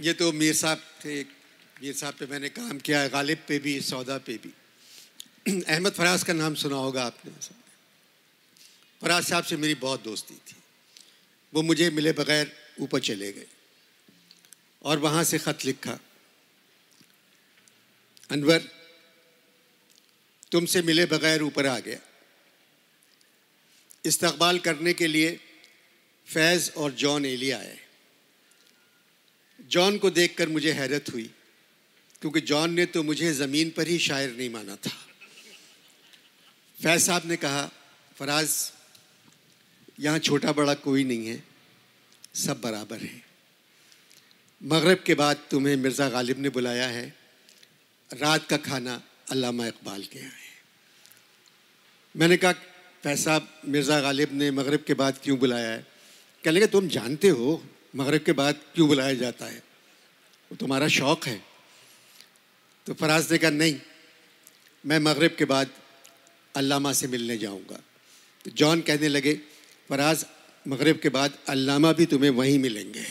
ये तो मीर साहब थे, मीर साहब पे मैंने काम किया है गालिब पे भी, सौदा पे भी। अहमद फराज का नाम सुना होगा आपने। फराज साहब से मेरी बहुत दोस्ती थी। वो मुझे मिले बगैर ऊपर चले गए और वहाँ से ख़त लिखा, अनवर, तुमसे मिले बगैर ऊपर आ गया। इस्तकबाल करने के लिए फैज़ और जॉन एलिया आए। जॉन को देखकर मुझे हैरत हुई, क्योंकि जॉन ने तो मुझे ज़मीन पर ही शायर नहीं माना था। फैज़ साहब ने कहा, फराज, यहाँ छोटा बड़ा कोई नहीं है, सब बराबर हैं। मगरब के बाद तुम्हें मिर्ज़ा गालिब ने बुलाया है, रात का खाना अल्लामा इकबाल के यहाँ है। मैंने कहा फैसा मिर्ज़ा गालिब ने मगरब के बाद क्यों बुलाया है? कह लगे, तुम जानते हो, मगरब के बाद क्यों बुलाया जाता है? वो तुम्हारा शौक़ है। तो फराज ने कहा, नहीं, मैं मगरब के बाद अल्लामा से मिलने जाऊँगा। तो जॉन कहने लगे, फराज, मगरब के बाद अल्लामा भी तुम्हें वहीं मिलेंगे।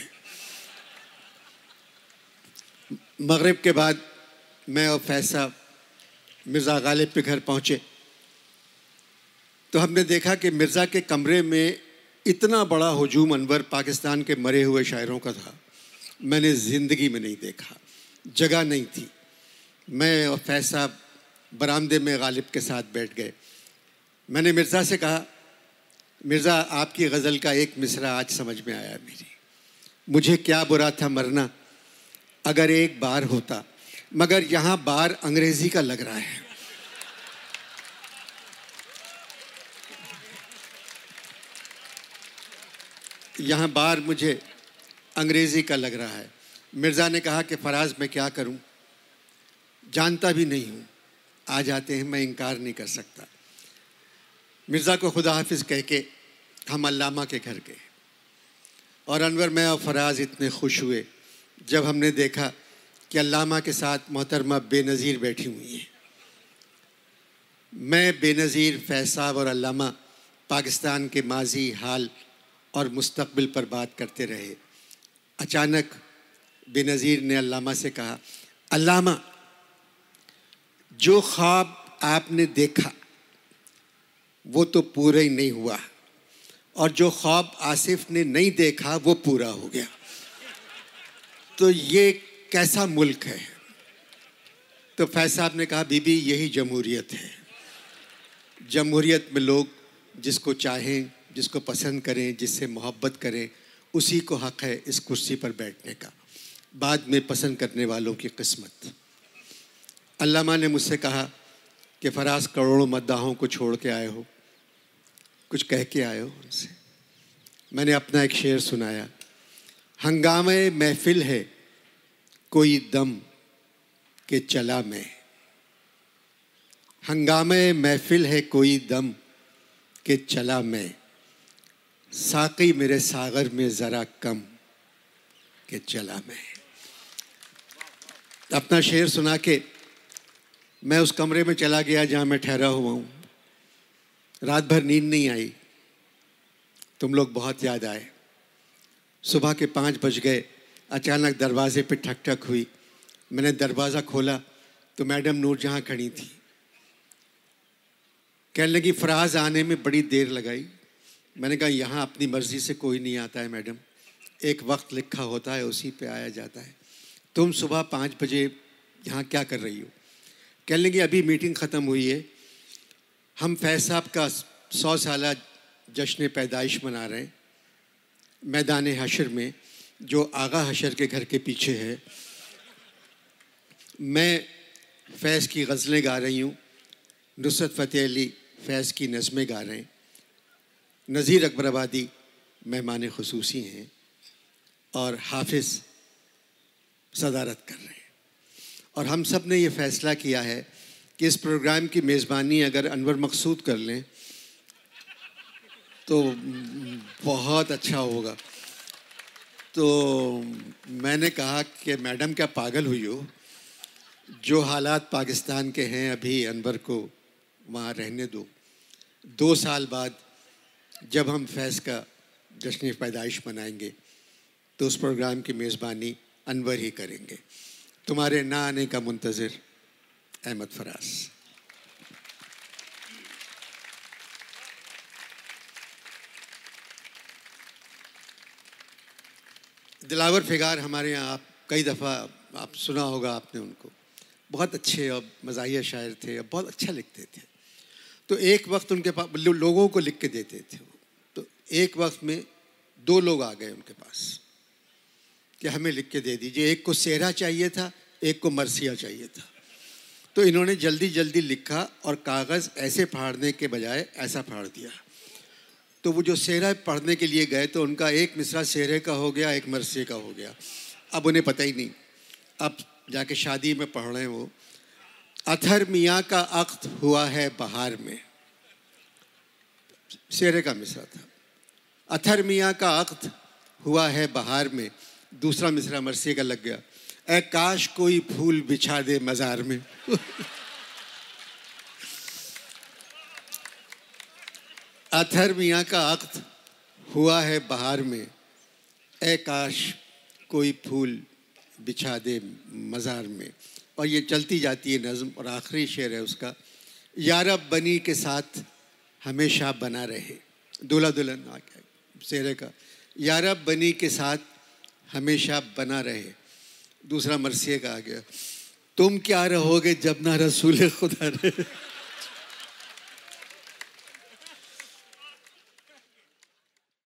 मगरब के बाद मैं और फैसा मिर्ज़ा गालिब के घर पहुँचे। तो हमने देखा कि मिर्ज़ा के कमरे में इतना बड़ा हजूम अनवर पाकिस्तान के मरे हुए शायरों का था। मैंने ज़िंदगी में नहीं देखा, जगह नहीं थी। मैं और फैसा बरामदे में गालिब के साथ बैठ गए। मैंने मिर्ज़ा से कहा, मिर्ज़ा, आपकी गज़ल का एक मिसरा आज समझ में आया मेरी। मुझे क्या बुरा था मरना, अगर एक बार होता, मगर यहाँ बार अंग्रेज़ी का लग रहा है। यहाँ बार मुझे अंग्रेज़ी का लग रहा है। मिर्ज़ा ने कहा कि फ़राज, मैं क्या करूँ? जानता भी नहीं हूँ। आ जाते हैं, मैं इनकार नहीं कर सकता। मिर्ज़ा को खुदा हाफिज़ कह के हम अल्लामा के घर गए। और अनवर, मैं और फराज इतने खुश हुए जब हमने देखा कि अल्लामा के साथ मोहतरमा बेनज़ीर बैठी हुई हैं। मैं, बेनज़ीर, फैसाब और अल्लामा पाकिस्तान के माजी हाल और मुस्तबिल पर बात करते रहे। अचानक बेनज़ीर ने अल्लामा से कहा, अल्लामा, जो ख्वाब आपने देखा, वो तो पूरा ही नहीं हुआ और जो ख्वाब आसिफ ने नहीं देखा, वो पूरा हो गया। तो ये कैसा मुल्क है? तो फैज साहब ने कहा, बीबी, यही जमहूरियत है। जमहूरियत में लोग जिसको चाहें, जिसको पसंद करें, जिससे मोहब्बत करें उसी को हक़ है इस कुर्सी पर बैठने का। बाद में पसंद करने वालों की किस्मत। अल्लामा ने मुझसे कहा कि फराज करोड़ों मद्दाहों को छोड़ के आए हो। कुछ कह के आए हो उनसे। मैंने अपना एक शेर सुनाया। हंगामे महफिल है, कोई दम के चला मैं। हंगामे महफिल है, कोई दम के चला मैं। साकी मेरे सागर में ज़रा कम के चला मैं। अपना शेर सुना के मैं उस कमरे में चला गया जहाँ मैं ठहरा हुआ हूँ। रात भर नींद नहीं आई। तुम लोग बहुत याद आए। सुबह के पाँच बज गए। अचानक दरवाजे पे ठक ठक हुई। मैंने दरवाज़ा खोला तो मैडम नूर जहाँ खड़ी थी। कहने लगी, फराज आने में बड़ी देर लगाई। मैंने कहा, यहाँ अपनी मर्ज़ी से कोई नहीं आता है, मैडम। एक वक्त लिखा होता है, उसी पे आया जाता है। तुम सुबह पाँच बजे यहाँ क्या कर रही हो? कह लेंगे, अभी मीटिंग ख़त्म हुई है। हम फैज साहब का सौ साल जश्न पैदाइश मना रहे हैं। मैदान हशर में, जो आगा हशर के घर के पीछे है। मैं फैज़ की गज़लें गा रही हूँ। नुसरत फ़तेह अली फैज़ की नज़में गा रहे हैं। नज़ीर अकबराबादी मेहमान खसूसी हैं और हाफिज़ सदारत कर रहे हैं। और हम सबने ये फ़ैसला किया है कि इस प्रोग्राम की मेज़बानी अगर अनवर मकसूद कर लें तो बहुत अच्छा होगा। तो मैंने कहा कि मैडम क्या पागल हुई हो? जो हालात पाकिस्तान के हैं, अभी अनवर को वहाँ रहने दो। दो साल बाद जब हम फैज़ का जश्न पैदाइश मनाएँगे तो उस प्रोग्राम की मेज़बानी अनवर ही करेंगे। तुम्हारे ना आने का मुंतज़र अहमद फराज। दिलावर फिगार हमारे यहाँ, आप कई दफ़ा, आप सुना होगा आपने उनको। बहुत अच्छे और मज़ाहिया शायर थे, और बहुत अच्छा लिखते थे। तो एक वक्त उनके पास लोगों को लिख के देते थे तो एक वक्त में दो लोग आ गए उनके पास कि हमें लिख के दे दीजिए। एक को सेहरा चाहिए था, एक को मरसिया चाहिए था। तो इन्होंने जल्दी जल्दी लिखा और कागज़ ऐसे फाड़ने के बजाय ऐसा फाड़ दिया। तो वो जो सेहरा पढ़ने के लिए गए तो उनका एक मिसरा सेहरे का हो गया, एक मरसे का हो गया। अब उन्हें पता ही नहीं। अब जाके शादी में पढ़ रहे हैं वो। अथर मियाँ का अख्त हुआ है बहार में। सेहरे का मिसरा था। अथर मियाँ का अख्त हुआ है बहार में। दूसरा मिसरा मरसे का लग गया। ए काश कोई फूल बिछा दे मज़ार में। अथर मियाँ का अक्त हुआ है बहार में। ए काश कोई फूल बिछा दे मज़ार में। और ये चलती जाती है नज़म, और आखिरी शेर है उसका यारब बनी के साथ हमेशा बना रहे। दूल्हा दुल्हन आ गया, शेरे का यारब बनी के साथ हमेशा बना रहे। दूसरा मरसिए का आ गया, तुम क्या रहोगे जब ना रसूल खुदा रहे?